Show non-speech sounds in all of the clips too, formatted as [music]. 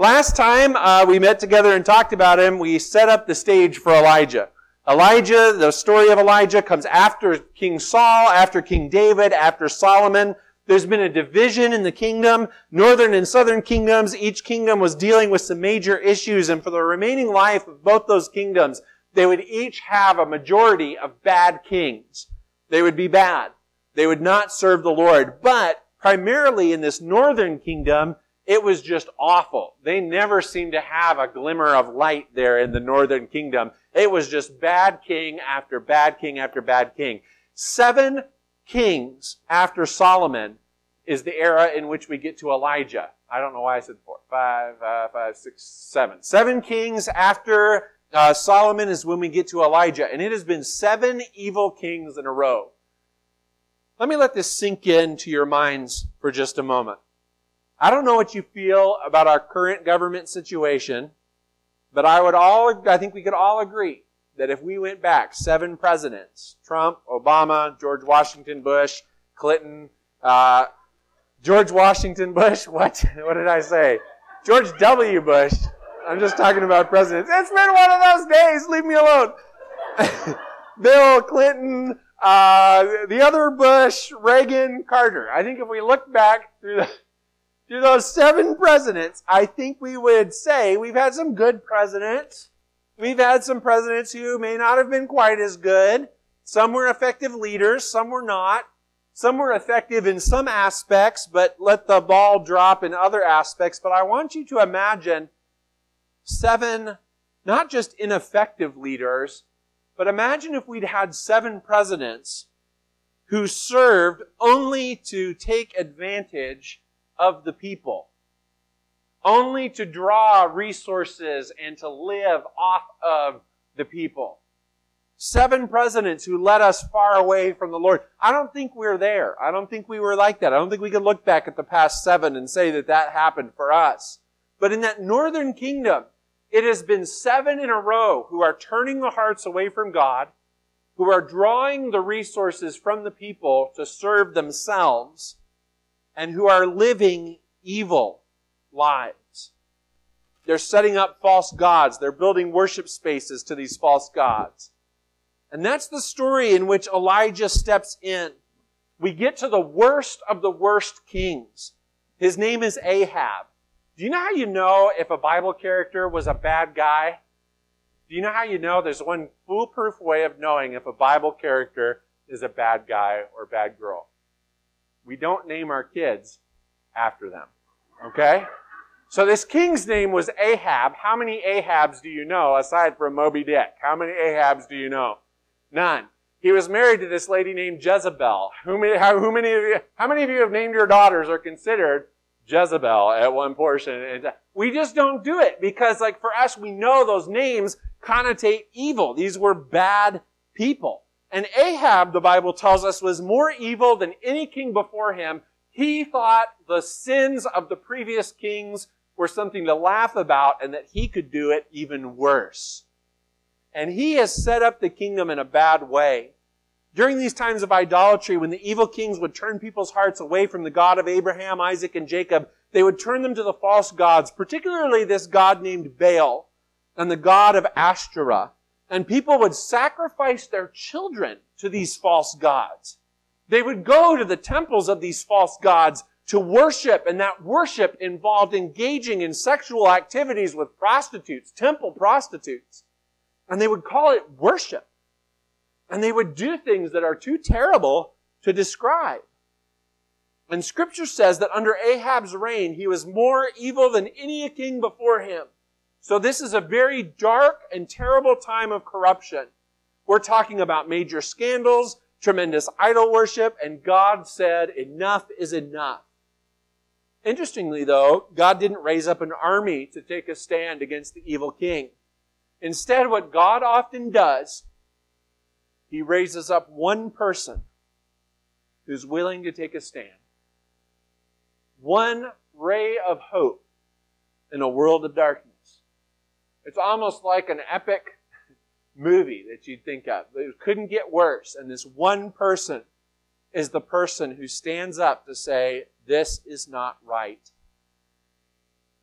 Last time uh, we met together and talked about him, we set up the stage for Elijah. Elijah, the story of Elijah comes after King Saul, after King David, after Solomon. There's been a division in the kingdom, northern and southern kingdoms. Each kingdom was dealing with some major issues, and for the remaining life of both those kingdoms, they would each have a majority of bad kings. They would be bad. They would not serve the Lord. But primarily in this northern kingdom, it was just awful. They never seemed to have a glimmer of light there in the northern kingdom. It was just bad king after bad king after bad king. Seven kings after Solomon is the era in which we get to Elijah. I don't know why I said four, five, uh, five, six, seven. Seven kings after uh, Solomon is when we get to Elijah. And it has been seven evil kings in a row. Let me let this sink into your minds for just a moment. I don't know what you feel about our current government situation, but I would all, I think we could all agree that if we went back seven presidents, Trump, Obama, George Washington Bush, Clinton, uh, George Washington Bush, [laughs] what? What did I say? George W. Bush. I'm just talking about presidents. It's been one of those days. Leave me alone. [laughs] Bill Clinton, uh, the other Bush, Reagan, Carter. I think if we look back through the through those seven presidents, I think we would say we've had some good presidents. We've had some presidents who may not have been quite as good. Some were effective leaders, some were not. Some were effective in some aspects, but let the ball drop in other aspects. But I want you to imagine seven, not just ineffective leaders, but imagine if we'd had seven presidents who served only to take advantage of the people, only to draw resources and to live off of the people. Seven presidents who led us far away from the Lord. I don't think we're there. I don't think we were like that. I don't think we could look back at the past seven and say that that happened for us. But in that northern kingdom, it has been seven in a row who are turning the hearts away from God, who are drawing the resources from the people to serve themselves, and who are living evil lives. They're setting up false gods. They're building worship spaces to these false gods. And that's the story in which Elijah steps in. We get to the worst of the worst kings. His name is Ahab. Do you know how you know if a Bible character was a bad guy? Do you know how you know? There's one foolproof way of knowing if a Bible character is a bad guy or bad girl we don't name our kids after them. Okay? So this king's name was Ahab. How many Ahabs do you know aside from Moby Dick? How many Ahabs do you know? None. He was married to this lady named Jezebel. Who many, how, who many of you, how many of you have named your daughters or considered Jezebel at one portion? Uh, we just don't do it because like for us, we know those names connotate evil. These were bad people. And Ahab, the Bible tells us, was more evil than any king before him. He thought the sins of the previous kings were something to laugh about and that he could do it even worse. And he has set up the kingdom in a bad way. During these times of idolatry, when the evil kings would turn people's hearts away from the God of Abraham, Isaac, and Jacob, they would turn them to the false gods, particularly this God named Baal and the God of Ashtoreth. And people would sacrifice their children to these false gods. They would go to the temples of these false gods to worship, and that worship involved engaging in sexual activities with prostitutes, temple prostitutes. And they would call it worship. And they would do things that are too terrible to describe. And scripture says that under Ahab's reign, he was more evil than any king before him. So this is a very dark and terrible time of corruption. We're talking about major scandals, tremendous idol worship, and God said, enough is enough. Interestingly, though, God didn't raise up an army to take a stand against the evil king. Instead, what God often does, He raises up one person who's willing to take a stand. One ray of hope in a world of darkness. It's almost like an epic movie that you'd think of. It couldn't get worse. And this one person is the person who stands up to say, this is not right.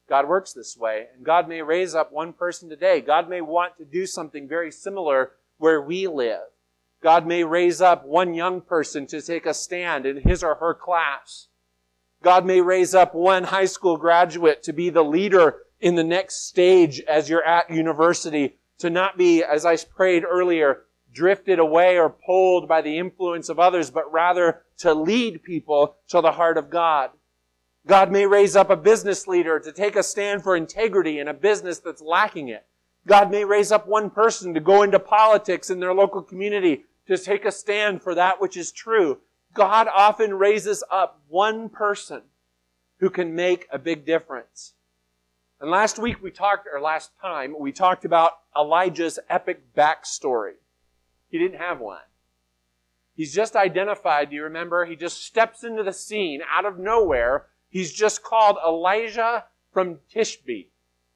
God works this way. And God may raise up one person today. God may want to do something very similar where we live. God may raise up one young person to take a stand in his or her class. God may raise up one high school graduate to be the leader in the next stage as you're at university, to not be, as I prayed earlier, drifted away or pulled by the influence of others, but rather to lead people to the heart of God. God may raise up a business leader to take a stand for integrity in a business that's lacking it. God may raise up one person to go into politics in their local community to take a stand for that which is true. God often raises up one person who can make a big difference. And last week we talked, or last time, we talked about Elijah's epic backstory. He didn't have one. He's just identified, do you remember? He just steps into the scene out of nowhere. He's just called Elijah from Tishbe.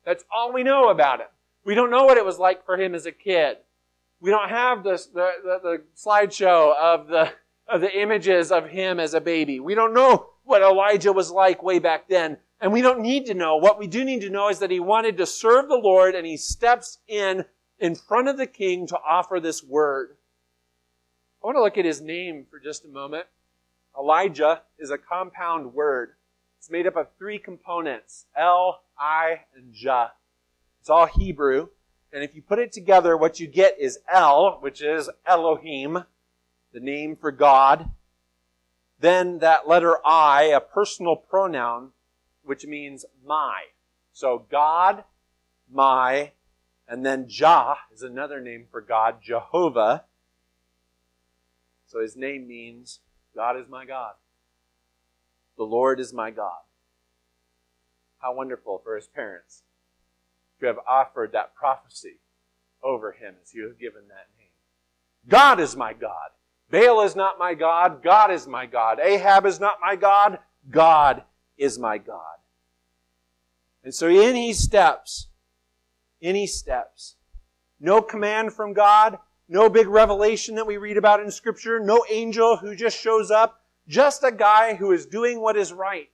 That's all we know about him. We don't know what it was like for him as a kid. We don't have the, the, the slideshow of the, of the images of him as a baby. We don't know what Elijah was like way back then. And we don't need to know. What we do need to know is that he wanted to serve the Lord and he steps in in front of the king to offer this word. I want to look at his name for just a moment. Elijah is a compound word. It's made up of three components El, I, and Jah. It's all Hebrew. And if you put it together, what you get is El, which is Elohim, the name for God. Then that letter I, a personal pronoun, which means my. So God, my, and then Jah is another name for God, Jehovah. So his name means God is my God. The Lord is my God. How wonderful for his parents to have offered that prophecy over him as he was given that name. God is my God. Baal is not my God. God is my God. Ahab is not my God. God is my God. And so in he steps. In he steps. No command from God. No big revelation that we read about in scripture. No angel who just shows up. Just a guy who is doing what is right.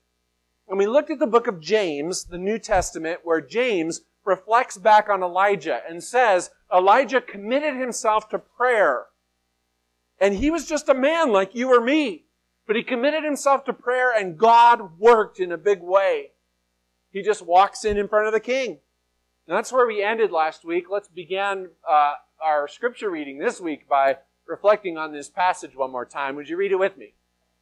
And we looked at the book of James, the New Testament, where James reflects back on Elijah and says Elijah committed himself to prayer. And he was just a man like you or me. But he committed himself to prayer and God worked in a big way. He just walks in in front of the king. And that's where we ended last week. Let's begin uh, our scripture reading this week by reflecting on this passage one more time. Would you read it with me?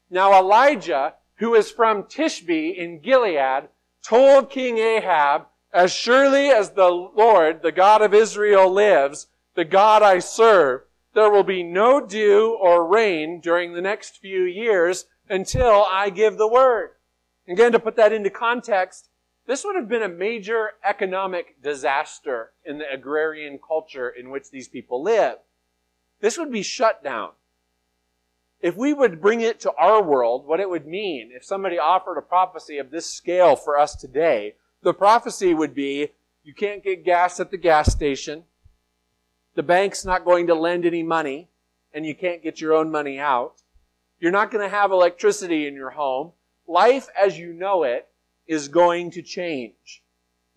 Now Elijah, who is from Tishbe in Gilead, told King Ahab, as surely as the Lord, the God of Israel lives, the God I serve, there will be no dew or rain during the next few years until I give the word. Again, to put that into context, this would have been a major economic disaster in the agrarian culture in which these people live. This would be shut down. If we would bring it to our world, what it would mean if somebody offered a prophecy of this scale for us today the prophecy would be you can't get gas at the gas station. The bank's not going to lend any money, and you can't get your own money out. You're not going to have electricity in your home. Life as you know it is going to change.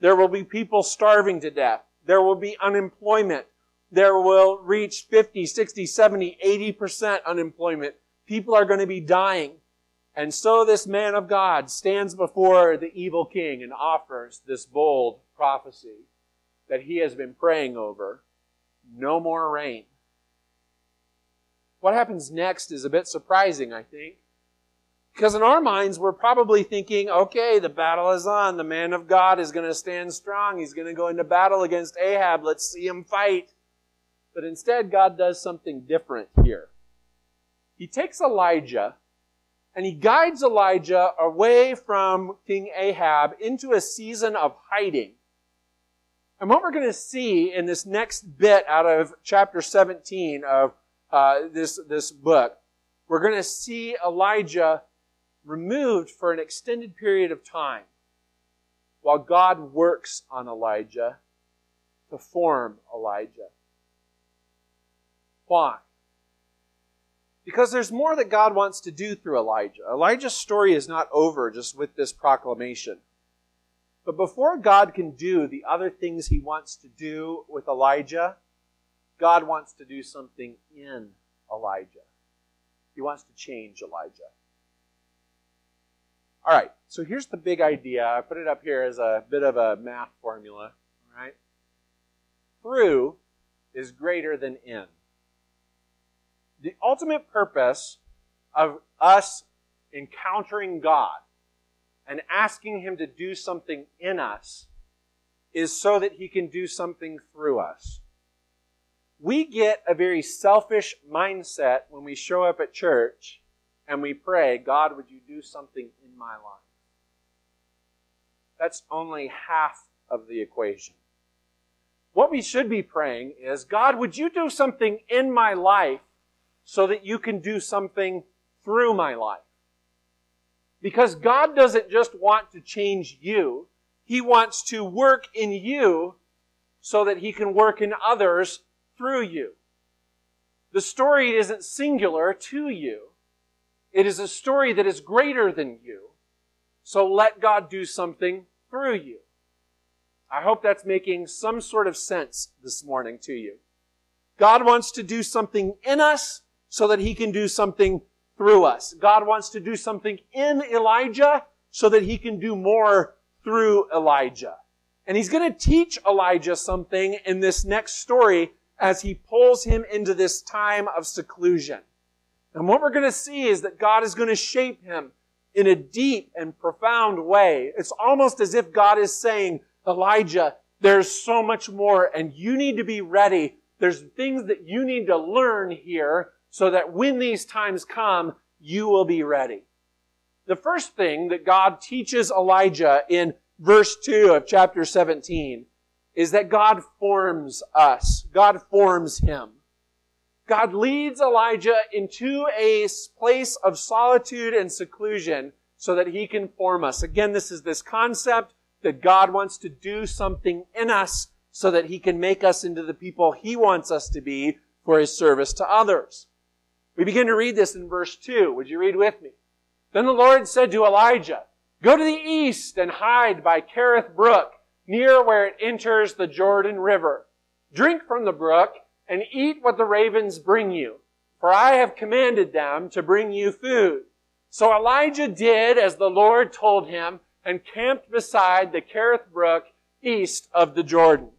There will be people starving to death. There will be unemployment. There will reach 50, 60, 70, 80% unemployment. People are going to be dying. And so this man of God stands before the evil king and offers this bold prophecy that he has been praying over. No more rain. What happens next is a bit surprising, I think. Because in our minds, we're probably thinking, okay, the battle is on. The man of God is going to stand strong. He's going to go into battle against Ahab. Let's see him fight. But instead, God does something different here. He takes Elijah and he guides Elijah away from King Ahab into a season of hiding. And what we're going to see in this next bit out of chapter 17 of uh, this, this book, we're going to see Elijah removed for an extended period of time while God works on Elijah to form Elijah. Why? Because there's more that God wants to do through Elijah. Elijah's story is not over just with this proclamation. But before God can do the other things he wants to do with Elijah, God wants to do something in Elijah. He wants to change Elijah. All right, so here's the big idea. I put it up here as a bit of a math formula. All right? Through is greater than in. The ultimate purpose of us encountering God and asking Him to do something in us is so that He can do something through us. We get a very selfish mindset when we show up at church and we pray, God, would you do something in my life? That's only half of the equation. What we should be praying is, God, would you do something in my life so that you can do something through my life? Because God doesn't just want to change you, He wants to work in you so that He can work in others through you. The story isn't singular to you. It is a story that is greater than you. So let God do something through you. I hope that's making some sort of sense this morning to you. God wants to do something in us so that he can do something through us. God wants to do something in Elijah so that he can do more through Elijah. And he's going to teach Elijah something in this next story as he pulls him into this time of seclusion. And what we're going to see is that God is going to shape him in a deep and profound way. It's almost as if God is saying, Elijah, there's so much more and you need to be ready. There's things that you need to learn here so that when these times come, you will be ready. The first thing that God teaches Elijah in verse 2 of chapter 17 is that God forms us. God forms him. God leads Elijah into a place of solitude and seclusion so that he can form us. Again, this is this concept that God wants to do something in us so that he can make us into the people he wants us to be for his service to others. We begin to read this in verse 2. Would you read with me? Then the Lord said to Elijah, Go to the east and hide by Kerith Brook, near where it enters the Jordan River. Drink from the brook and eat what the ravens bring you, for I have commanded them to bring you food. So Elijah did as the Lord told him and camped beside the Kerith Brook east of the Jordan.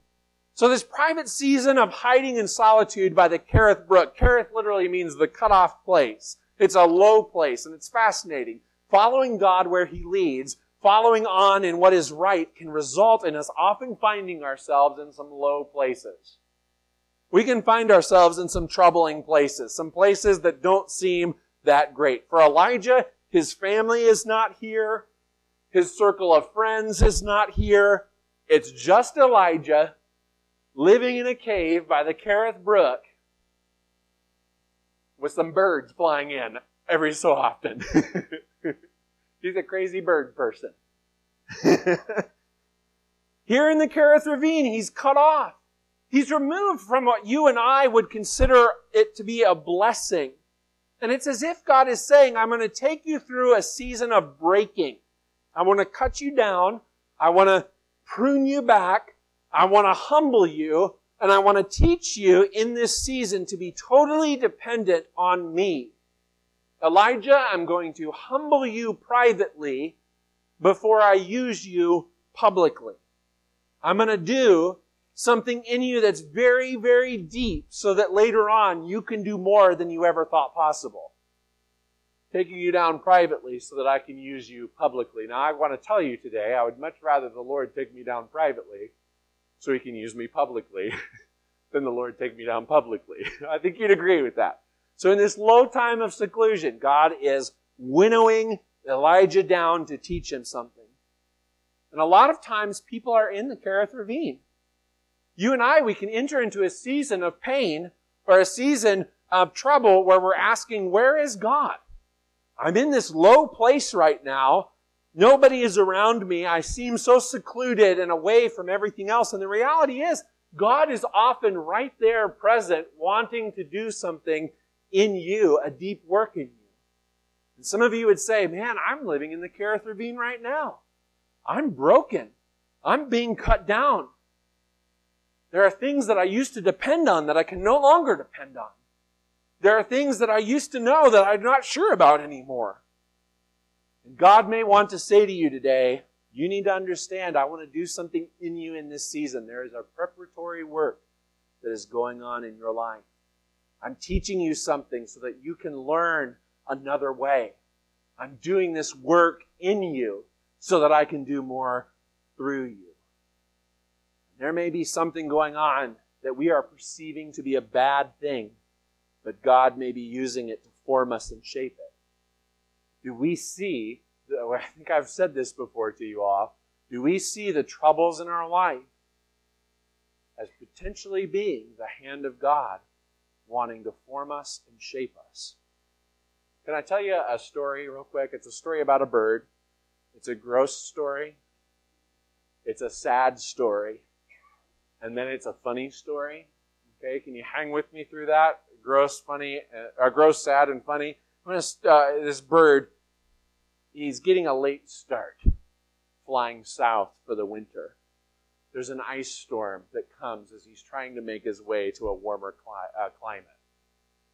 So this private season of hiding in solitude by the Kerith Brook, Kerith literally means the cut off place. It's a low place and it's fascinating. Following God where He leads, following on in what is right can result in us often finding ourselves in some low places. We can find ourselves in some troubling places, some places that don't seem that great. For Elijah, his family is not here. His circle of friends is not here. It's just Elijah living in a cave by the Kerith Brook with some birds flying in every so often. [laughs] He's a crazy bird person. [laughs] Here in the Kerith Ravine, he's cut off. He's removed from what you and I would consider it to be a blessing. And it's as if God is saying, I'm going to take you through a season of breaking. I want to cut you down. I want to prune you back. I want to humble you and I want to teach you in this season to be totally dependent on me. Elijah, I'm going to humble you privately before I use you publicly. I'm going to do something in you that's very, very deep so that later on you can do more than you ever thought possible. Taking you down privately so that I can use you publicly. Now I want to tell you today, I would much rather the Lord take me down privately so he can use me publicly, [laughs] than the Lord take me down publicly. [laughs] I think you'd agree with that. So in this low time of seclusion, God is winnowing Elijah down to teach him something. And a lot of times people are in the Kerith Ravine. You and I, we can enter into a season of pain or a season of trouble where we're asking, where is God? I'm in this low place right now. Nobody is around me. I seem so secluded and away from everything else. And the reality is, God is often right there present, wanting to do something in you, a deep work in you. And some of you would say, man, I'm living in the Kerith Ravine right now. I'm broken. I'm being cut down. There are things that I used to depend on that I can no longer depend on. There are things that I used to know that I'm not sure about anymore. And God may want to say to you today, you need to understand, I want to do something in you in this season. There is a preparatory work that is going on in your life. I'm teaching you something so that you can learn another way. I'm doing this work in you so that I can do more through you. There may be something going on that we are perceiving to be a bad thing, but God may be using it to form us and shape it. Do we see, [laughs] I think I've said this before to you all, do we see the troubles in our life as potentially being the hand of God wanting to form us and shape us? Can I tell you a story real quick? It's a story about a bird. It's a gross story. It's a sad story. And then it's a funny story. Okay, can you hang with me through that? Gross, funny, uh, uh gross, sad, and funny. Gonna, uh, this bird, he's getting a late start flying south for the winter. There's an ice storm that comes as he's trying to make his way to a warmer cli- uh, climate.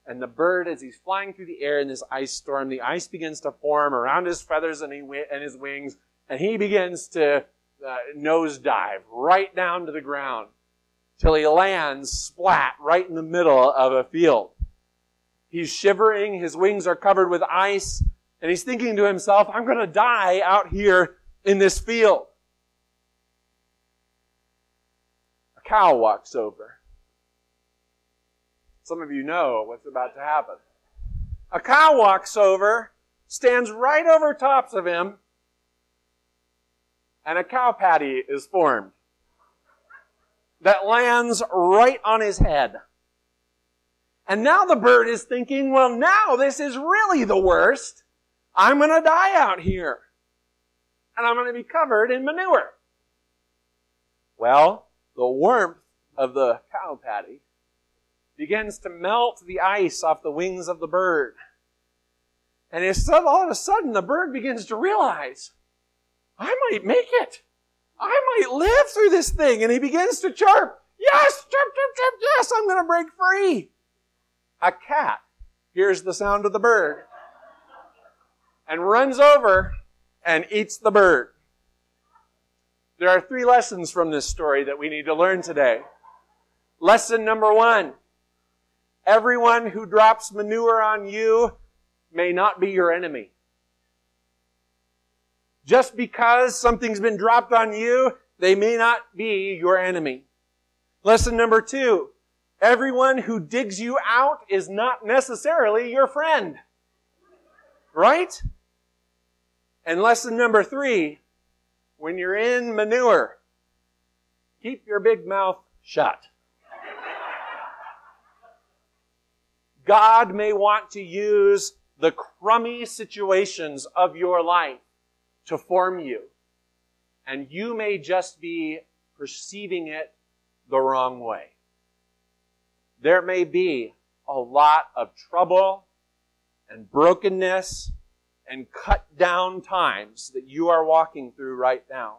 And the bird, as he's flying through the air in this ice storm, the ice begins to form around his feathers and, he, and his wings, and he begins to uh, nosedive right down to the ground till he lands splat right in the middle of a field. He's shivering, his wings are covered with ice, and he's thinking to himself, I'm going to die out here in this field. A cow walks over. Some of you know what's about to happen. A cow walks over, stands right over tops of him, and a cow patty is formed that lands right on his head. And now the bird is thinking, well, now this is really the worst. I'm going to die out here. And I'm going to be covered in manure. Well, the warmth of the cow patty begins to melt the ice off the wings of the bird. And all of a sudden the bird begins to realize, I might make it. I might live through this thing. And he begins to chirp. Yes, chirp, chirp, chirp, yes, I'm going to break free. A cat hears the sound of the bird and runs over and eats the bird. There are three lessons from this story that we need to learn today. Lesson number one Everyone who drops manure on you may not be your enemy. Just because something's been dropped on you, they may not be your enemy. Lesson number two. Everyone who digs you out is not necessarily your friend. Right? And lesson number three. When you're in manure, keep your big mouth shut. God may want to use the crummy situations of your life to form you. And you may just be perceiving it the wrong way. There may be a lot of trouble and brokenness and cut down times that you are walking through right now.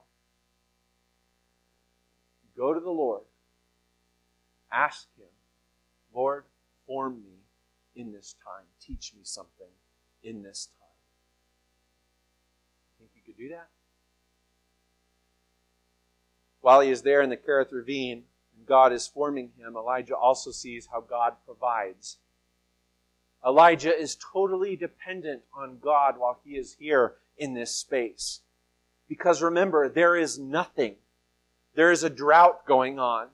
Go to the Lord. Ask Him, Lord, form me in this time. Teach me something in this time. Do that? While he is there in the Kerith ravine and God is forming him, Elijah also sees how God provides. Elijah is totally dependent on God while he is here in this space. Because remember, there is nothing. There is a drought going on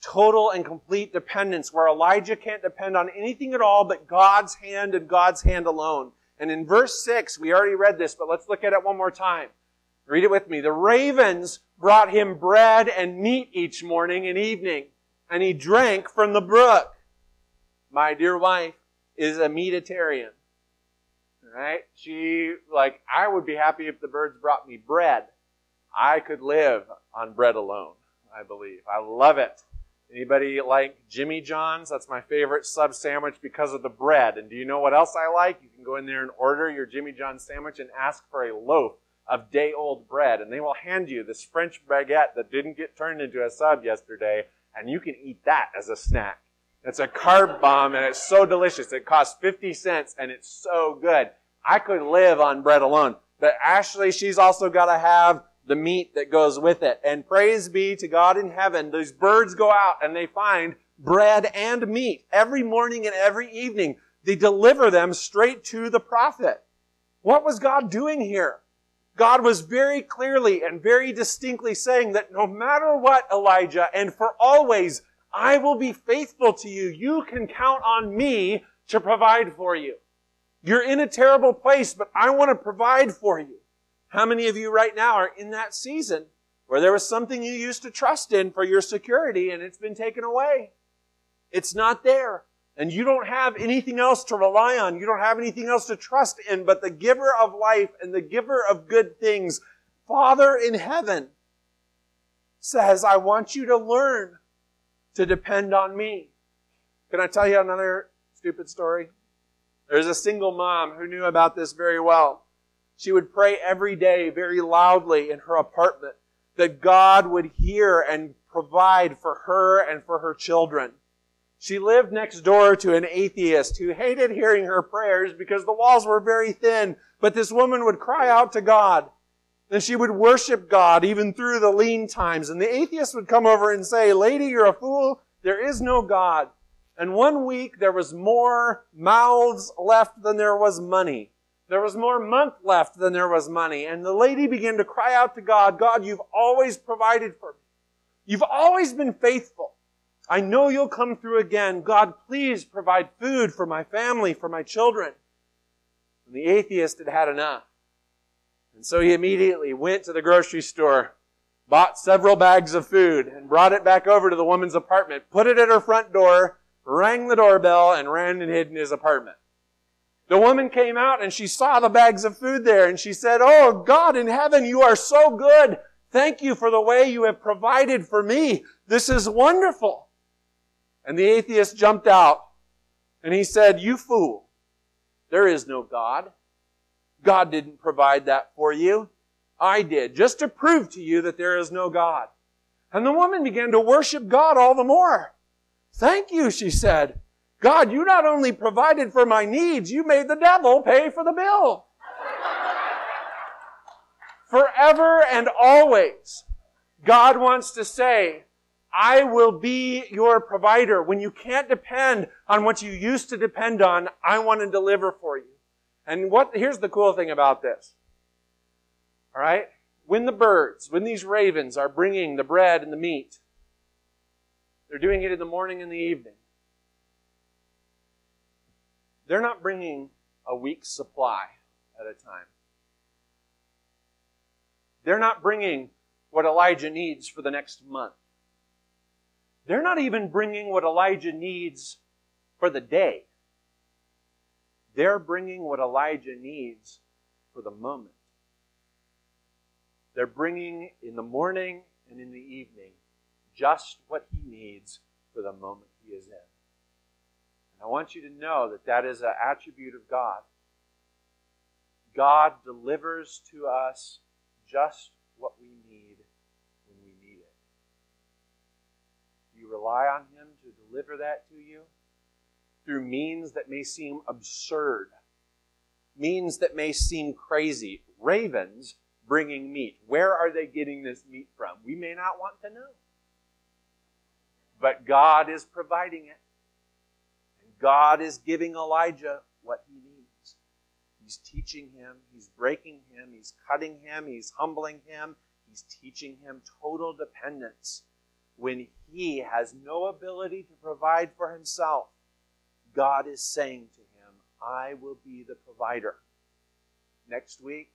total and complete dependence where Elijah can't depend on anything at all but God's hand and God's hand alone. And in verse 6, we already read this, but let's look at it one more time. Read it with me. The ravens brought him bread and meat each morning and evening, and he drank from the brook. My dear wife is a meatitarian. Right? She, like, I would be happy if the birds brought me bread. I could live on bread alone, I believe. I love it. Anybody like Jimmy John's? That's my favorite sub sandwich because of the bread. And do you know what else I like? You can go in there and order your Jimmy John's sandwich and ask for a loaf of day old bread, and they will hand you this French baguette that didn't get turned into a sub yesterday, and you can eat that as a snack. It's a carb bomb, and it's so delicious. It costs 50 cents, and it's so good. I could live on bread alone. But Ashley, she's also got to have the meat that goes with it. And praise be to God in heaven, those birds go out and they find bread and meat every morning and every evening. They deliver them straight to the prophet. What was God doing here? God was very clearly and very distinctly saying that no matter what, Elijah, and for always, I will be faithful to you. You can count on me to provide for you. You're in a terrible place, but I want to provide for you. How many of you right now are in that season where there was something you used to trust in for your security and it's been taken away? It's not there. And you don't have anything else to rely on. You don't have anything else to trust in but the giver of life and the giver of good things. Father in heaven says, I want you to learn to depend on me. Can I tell you another stupid story? There's a single mom who knew about this very well. She would pray every day very loudly in her apartment that God would hear and provide for her and for her children. She lived next door to an atheist who hated hearing her prayers because the walls were very thin, but this woman would cry out to God. And she would worship God even through the lean times. And the atheist would come over and say, Lady, you're a fool. There is no God. And one week there was more mouths left than there was money. There was more month left than there was money. And the lady began to cry out to God, God, you've always provided for me. You've always been faithful. I know you'll come through again. God, please provide food for my family, for my children. And the atheist had had enough. And so he immediately went to the grocery store, bought several bags of food, and brought it back over to the woman's apartment, put it at her front door, rang the doorbell, and ran and hid in his apartment. The woman came out and she saw the bags of food there and she said, Oh God in heaven, you are so good. Thank you for the way you have provided for me. This is wonderful. And the atheist jumped out and he said, You fool. There is no God. God didn't provide that for you. I did, just to prove to you that there is no God. And the woman began to worship God all the more. Thank you, she said. God, you not only provided for my needs, you made the devil pay for the bill. Forever and always, God wants to say, I will be your provider. When you can't depend on what you used to depend on, I want to deliver for you. And what, here's the cool thing about this. Alright? When the birds, when these ravens are bringing the bread and the meat, they're doing it in the morning and the evening. They're not bringing a week's supply at a time. They're not bringing what Elijah needs for the next month. They're not even bringing what Elijah needs for the day. They're bringing what Elijah needs for the moment. They're bringing in the morning and in the evening just what he needs for the moment he is in. I want you to know that that is an attribute of God. God delivers to us just what we need when we need it. You rely on Him to deliver that to you? Through means that may seem absurd, means that may seem crazy. Ravens bringing meat. Where are they getting this meat from? We may not want to know. But God is providing it. God is giving Elijah what he needs. He's teaching him, he's breaking him, he's cutting him, he's humbling him, he's teaching him total dependence. When he has no ability to provide for himself, God is saying to him, I will be the provider. Next week,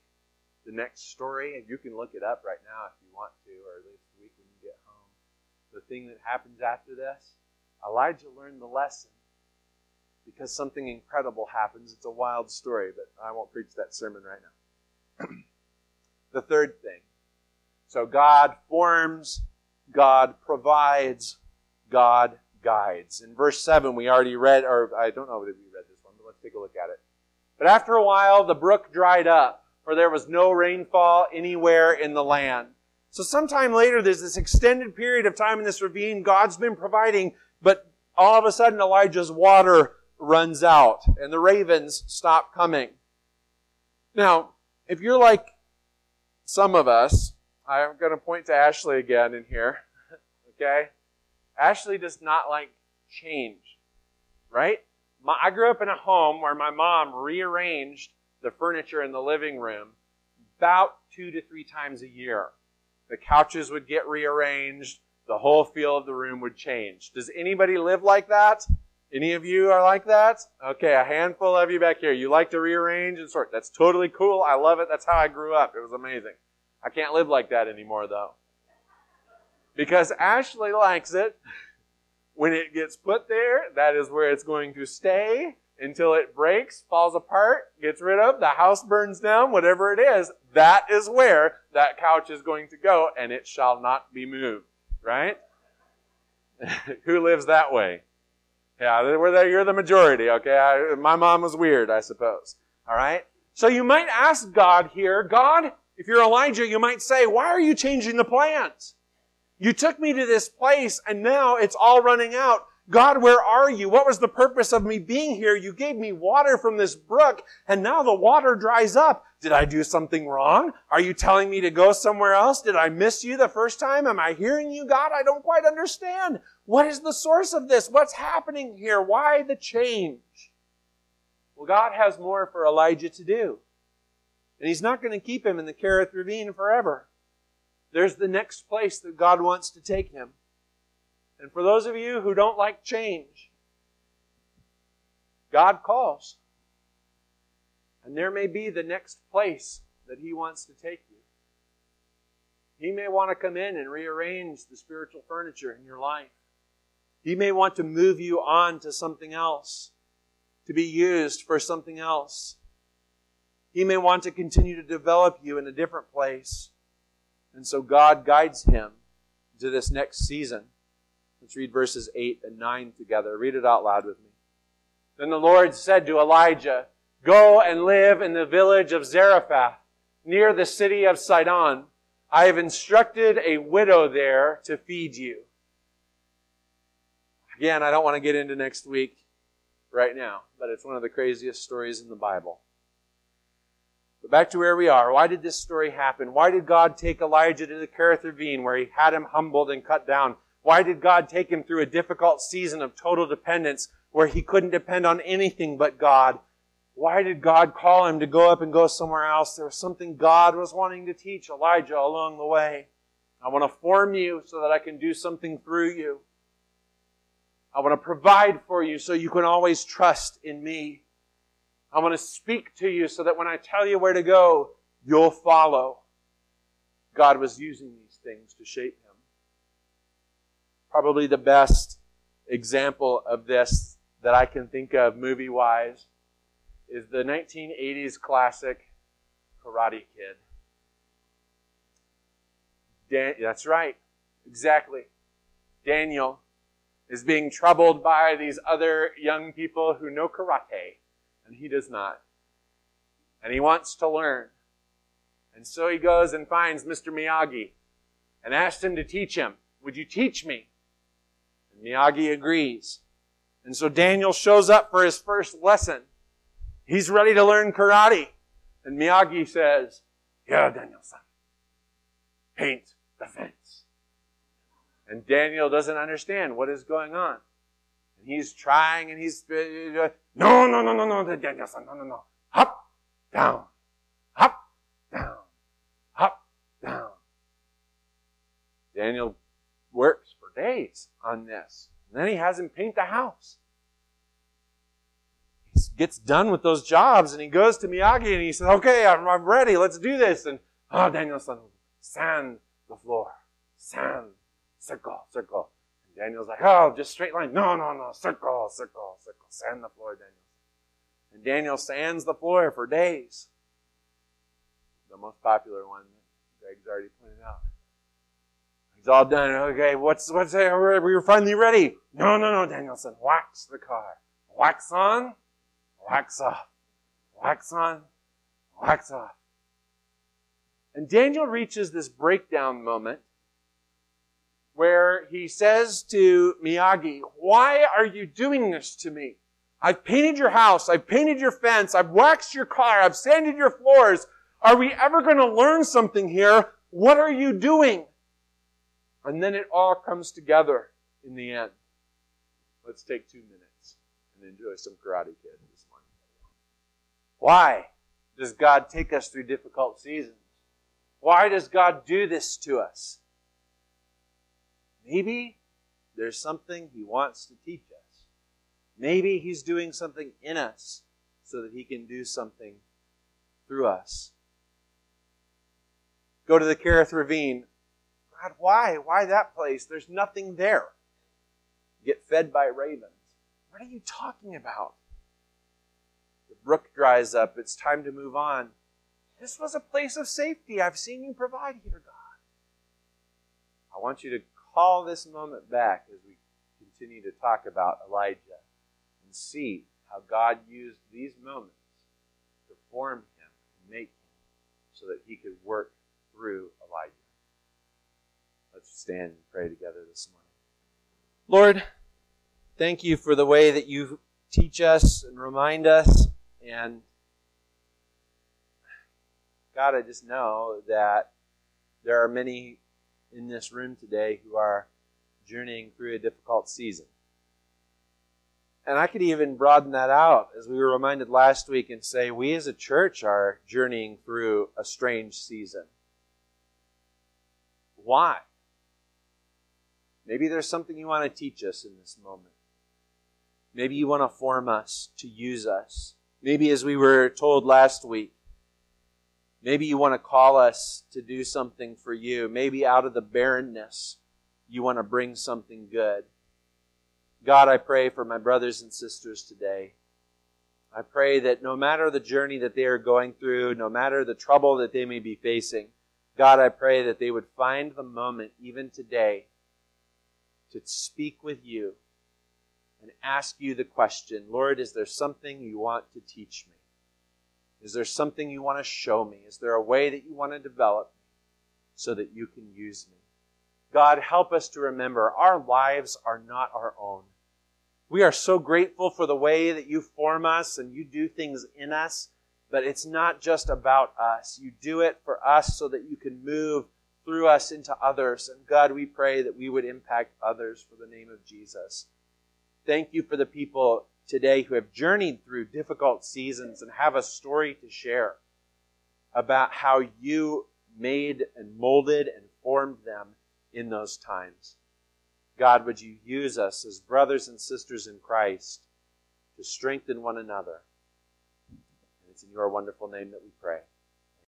the next story, and you can look it up right now if you want to, or at least the week when you get home. the thing that happens after this? Elijah learned the lesson because something incredible happens. It's a wild story, but I won't preach that sermon right now. [clears throat] the third thing. So God forms, God provides, God guides. In verse 7, we already read, or I don't know if we read this one, but let's take a look at it. But after a while, the brook dried up for there was no rainfall anywhere in the land. So sometime later, there's this extended period of time in this ravine God's been providing, but all of a sudden Elijah's water runs out and the ravens stop coming. Now, if you're like some of us, I'm going to point to Ashley again in here. [laughs] okay? Ashley does not like change, right? My, I grew up in a home where my mom rearranged the furniture in the living room about two to three times a year. The couches would get rearranged. The whole feel of the room would change. Does anybody live like that? Any of you are like that? Okay, a handful of you back here. You like to rearrange and sort. That's totally cool. I love it. That's how I grew up. It was amazing. I can't live like that anymore though. Because Ashley likes it. When it gets put there, that is where it's going to stay until it breaks, falls apart, gets rid of, the house burns down, whatever it is. That is where that couch is going to go and it shall not be moved. Right? [laughs] Who lives that way? Yeah, you're the majority, okay? I, my mom was weird, I suppose. All right? So you might ask God here, God, if you're Elijah, you might say, why are you changing the plans? You took me to this place and now it's all running out. God, where are you? What was the purpose of me being here? You gave me water from this brook and now the water dries up. Did I do something wrong? Are you telling me to go somewhere else? Did I miss you the first time? Am I hearing you, God? I don't quite understand. What is the source of this? What's happening here? Why the change? Well, God has more for Elijah to do. And he's not going to keep him in the Kerith ravine forever. There's the next place that God wants to take him. And for those of you who don't like change, God calls. And there may be the next place that He wants to take you. He may want to come in and rearrange the spiritual furniture in your life. He may want to move you on to something else, to be used for something else. He may want to continue to develop you in a different place. And so God guides him to this next season. Let's read verses 8 and 9 together. Read it out loud with me. Then the Lord said to Elijah, Go and live in the village of Zarephath, near the city of Sidon. I have instructed a widow there to feed you. Again, I don't want to get into next week right now, but it's one of the craziest stories in the Bible. But back to where we are. Why did this story happen? Why did God take Elijah to the Kerith ravine where he had him humbled and cut down? Why did God take him through a difficult season of total dependence where he couldn't depend on anything but God? Why did God call him to go up and go somewhere else? There was something God was wanting to teach Elijah along the way. I want to form you so that I can do something through you. I want to provide for you so you can always trust in me. I want to speak to you so that when I tell you where to go, you'll follow. God was using these things to shape him. Probably the best example of this that I can think of movie wise is the 1980s classic Karate Kid. Dan- that's right. Exactly. Daniel is being troubled by these other young people who know karate, and he does not. And he wants to learn. And so he goes and finds Mr. Miyagi and asks him to teach him. Would you teach me? And Miyagi agrees. And so Daniel shows up for his first lesson. He's ready to learn karate. And Miyagi says, Yeah, Daniel-san, paint the fence. And Daniel doesn't understand what is going on. And he's trying and he's, no, no, no, no, no, Daniel-san, no, no, no. Up, down, up, down, up, down. Daniel works for days on this. And then he has him paint the house gets done with those jobs and he goes to Miyagi and he says, okay, I'm, I'm ready. Let's do this. And, oh, Daniel-san, sand the floor. Sand. Circle, circle. And Daniel's like, oh, just straight line. No, no, no. Circle, circle, circle. Sand the floor, Daniel. And Daniel sands the floor for days. The most popular one Greg's already pointed out. He's all done. Okay, what's, what's, we're finally ready. No, no, no, Daniel-san. Wax the car. Wax on wax off, wax on, wax off. And Daniel reaches this breakdown moment where he says to Miyagi, Why are you doing this to me? I've painted your house. I've painted your fence. I've waxed your car. I've sanded your floors. Are we ever going to learn something here? What are you doing? And then it all comes together in the end. Let's take two minutes and enjoy some Karate Kid. Why does God take us through difficult seasons? Why does God do this to us? Maybe there's something He wants to teach us. Maybe He's doing something in us so that He can do something through us. Go to the Kerith Ravine. God, why? Why that place? There's nothing there. Get fed by ravens. What are you talking about? Brook dries up. It's time to move on. This was a place of safety. I've seen you provide here, God. I want you to call this moment back as we continue to talk about Elijah and see how God used these moments to form him and make him so that he could work through Elijah. Let's stand and pray together this morning. Lord, thank you for the way that you teach us and remind us. And God, I just know that there are many in this room today who are journeying through a difficult season. And I could even broaden that out, as we were reminded last week, and say we as a church are journeying through a strange season. Why? Maybe there's something you want to teach us in this moment. Maybe you want to form us to use us. Maybe, as we were told last week, maybe you want to call us to do something for you. Maybe out of the barrenness, you want to bring something good. God, I pray for my brothers and sisters today. I pray that no matter the journey that they are going through, no matter the trouble that they may be facing, God, I pray that they would find the moment, even today, to speak with you and ask you the question Lord, is there something you want to teach me? Is there something you want to show me? Is there a way that you want to develop me so that you can use me? God, help us to remember our lives are not our own. We are so grateful for the way that you form us and you do things in us, but it's not just about us. You do it for us so that you can move through us into others. And God, we pray that we would impact others for the name of Jesus. Thank you for the people today who have journeyed through difficult seasons and have a story to share about how you made and molded and formed them in those times. God, would you use us as brothers and sisters in Christ to strengthen one another? And it's in your wonderful name that we pray.